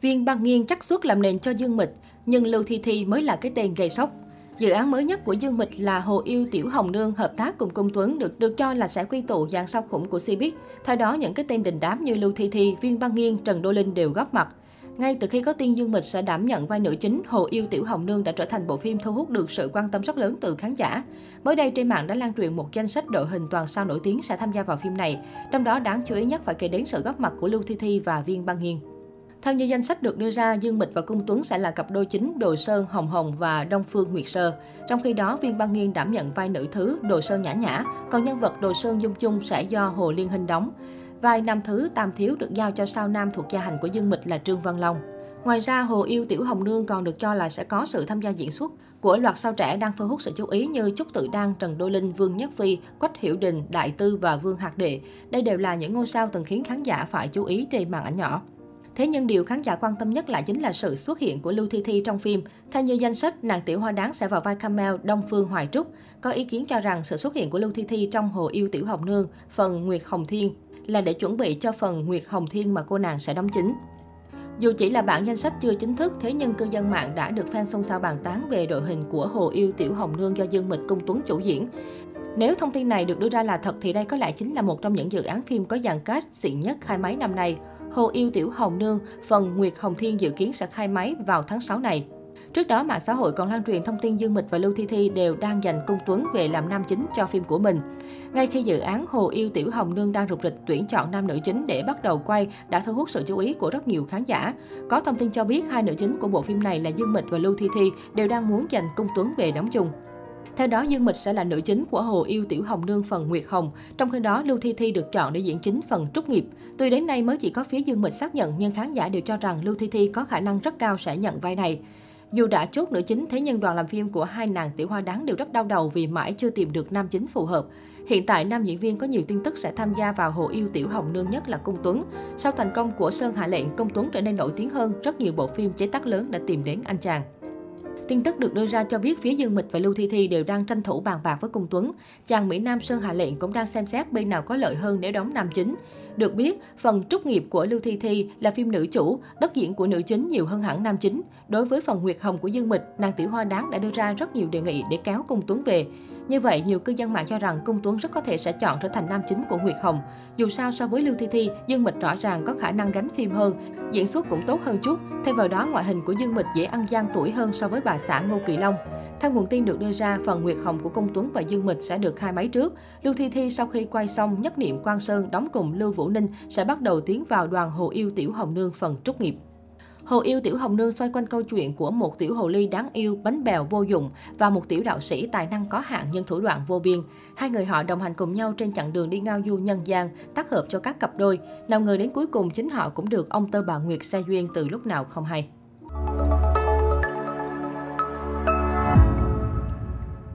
Viên băng nghiên chắc suốt làm nền cho Dương Mịch, nhưng Lưu Thi Thi mới là cái tên gây sốc. Dự án mới nhất của Dương Mịch là Hồ Yêu Tiểu Hồng Nương hợp tác cùng Cung Tuấn được được cho là sẽ quy tụ dàn sao khủng của Cbiz. Theo đó, những cái tên đình đám như Lưu Thi Thi, Viên Băng Nghiên, Trần Đô Linh đều góp mặt. Ngay từ khi có tin Dương Mịch sẽ đảm nhận vai nữ chính, Hồ Yêu Tiểu Hồng Nương đã trở thành bộ phim thu hút được sự quan tâm rất lớn từ khán giả. Mới đây trên mạng đã lan truyền một danh sách đội hình toàn sao nổi tiếng sẽ tham gia vào phim này. Trong đó đáng chú ý nhất phải kể đến sự góp mặt của Lưu Thi Thi và Viên Băng Nghiên. Theo như danh sách được đưa ra, Dương Mịch và Cung Tuấn sẽ là cặp đôi chính Đồ Sơn Hồng Hồng và Đông Phương Nguyệt Sơ. Trong khi đó, Viên Băng Nghiên đảm nhận vai nữ thứ Đồ Sơn Nhã Nhã, còn nhân vật Đồ Sơn Dung Chung sẽ do Hồ Liên Hinh đóng. Vai nam thứ Tam Thiếu được giao cho sao nam thuộc gia hành của Dương Mịch là Trương Văn Long. Ngoài ra, Hồ Yêu Tiểu Hồng Nương còn được cho là sẽ có sự tham gia diễn xuất của loạt sao trẻ đang thu hút sự chú ý như Trúc Tự Đăng, Trần Đô Linh, Vương Nhất Phi, Quách Hiểu Đình, Đại Tư và Vương Hạc Đệ. Đây đều là những ngôi sao từng khiến khán giả phải chú ý trên màn ảnh nhỏ. Thế nhưng điều khán giả quan tâm nhất lại chính là sự xuất hiện của Lưu Thi Thi trong phim. Theo như danh sách, nàng tiểu hoa đáng sẽ vào vai Camel Đông Phương Hoài Trúc. Có ý kiến cho rằng sự xuất hiện của Lưu Thi Thi trong Hồ Yêu Tiểu Hồng Nương, phần Nguyệt Hồng Thiên là để chuẩn bị cho phần Nguyệt Hồng Thiên mà cô nàng sẽ đóng chính. Dù chỉ là bản danh sách chưa chính thức, thế nhưng cư dân mạng đã được fan xôn xao bàn tán về đội hình của Hồ Yêu Tiểu Hồng Nương do Dương Mịch Cung Tuấn chủ diễn. Nếu thông tin này được đưa ra là thật thì đây có lẽ chính là một trong những dự án phim có dàn cast xịn nhất khai máy năm nay. Hồ Yêu Tiểu Hồng Nương, phần Nguyệt Hồng Thiên dự kiến sẽ khai máy vào tháng 6 này. Trước đó, mạng xã hội còn lan truyền thông tin Dương Mịch và Lưu Thi Thi đều đang giành Cung Tuấn về làm nam chính cho phim của mình. Ngay khi dự án Hồ Yêu Tiểu Hồng Nương đang rục rịch tuyển chọn nam nữ chính để bắt đầu quay đã thu hút sự chú ý của rất nhiều khán giả. Có thông tin cho biết hai nữ chính của bộ phim này là Dương Mịch và Lưu Thi Thi đều đang muốn giành Cung Tuấn về đóng chung. Theo đó, Dương Mịch sẽ là nữ chính của Hồ Yêu Tiểu Hồng Nương phần Nguyệt Hồng. Trong khi đó, Lưu Thi Thi được chọn để diễn chính phần Trúc Nghiệp. Tuy đến nay mới chỉ có phía Dương Mịch xác nhận, nhưng khán giả đều cho rằng Lưu Thi Thi có khả năng rất cao sẽ nhận vai này. Dù đã chốt nữ chính, thế nhưng đoàn làm phim của hai nàng tiểu hoa đáng đều rất đau đầu vì mãi chưa tìm được nam chính phù hợp. Hiện tại, nam diễn viên có nhiều tin tức sẽ tham gia vào Hồ Yêu Tiểu Hồng Nương nhất là Công Tuấn. Sau thành công của Sơn Hạ Lệnh, Công Tuấn trở nên nổi tiếng hơn, rất nhiều bộ phim chế tác lớn đã tìm đến anh chàng. Tin tức được đưa ra cho biết phía Dương Mịch và Lưu Thi Thi đều đang tranh thủ bàn bạc với Cung Tuấn. Chàng Mỹ Nam Sơn Hà Lệnh cũng đang xem xét bên nào có lợi hơn nếu đóng nam chính. Được biết, phần trúc nghiệp của Lưu Thi Thi là phim nữ chủ, đất diễn của nữ chính nhiều hơn hẳn nam chính. Đối với phần Nguyệt Hồng của Dương Mịch, nàng Tiểu Hoa Đáng đã đưa ra rất nhiều đề nghị để kéo Cung Tuấn về. Như vậy, nhiều cư dân mạng cho rằng công Tuấn rất có thể sẽ chọn trở thành nam chính của Nguyệt Hồng. Dù sao so với Lưu Thi Thi, Dương Mịch rõ ràng có khả năng gánh phim hơn, diễn xuất cũng tốt hơn chút. thay vào đó, ngoại hình của Dương Mịch dễ ăn gian tuổi hơn so với bà xã Ngô Kỳ Long. Theo nguồn tin được đưa ra, phần Nguyệt Hồng của công Tuấn và Dương Mịch sẽ được khai máy trước. Lưu Thi Thi sau khi quay xong Nhất Niệm Quang Sơn đóng cùng Lưu Vũ Ninh sẽ bắt đầu tiến vào đoàn Hồ Yêu Tiểu Hồng Nương phần trúc nghiệp. Hồ yêu Tiểu Hồng Nương xoay quanh câu chuyện của một tiểu hồ ly đáng yêu, bánh bèo vô dụng và một tiểu đạo sĩ tài năng có hạn nhưng thủ đoạn vô biên. Hai người họ đồng hành cùng nhau trên chặng đường đi ngao du nhân gian, tác hợp cho các cặp đôi. Nào ngờ đến cuối cùng chính họ cũng được ông Tơ Bà Nguyệt xe duyên từ lúc nào không hay.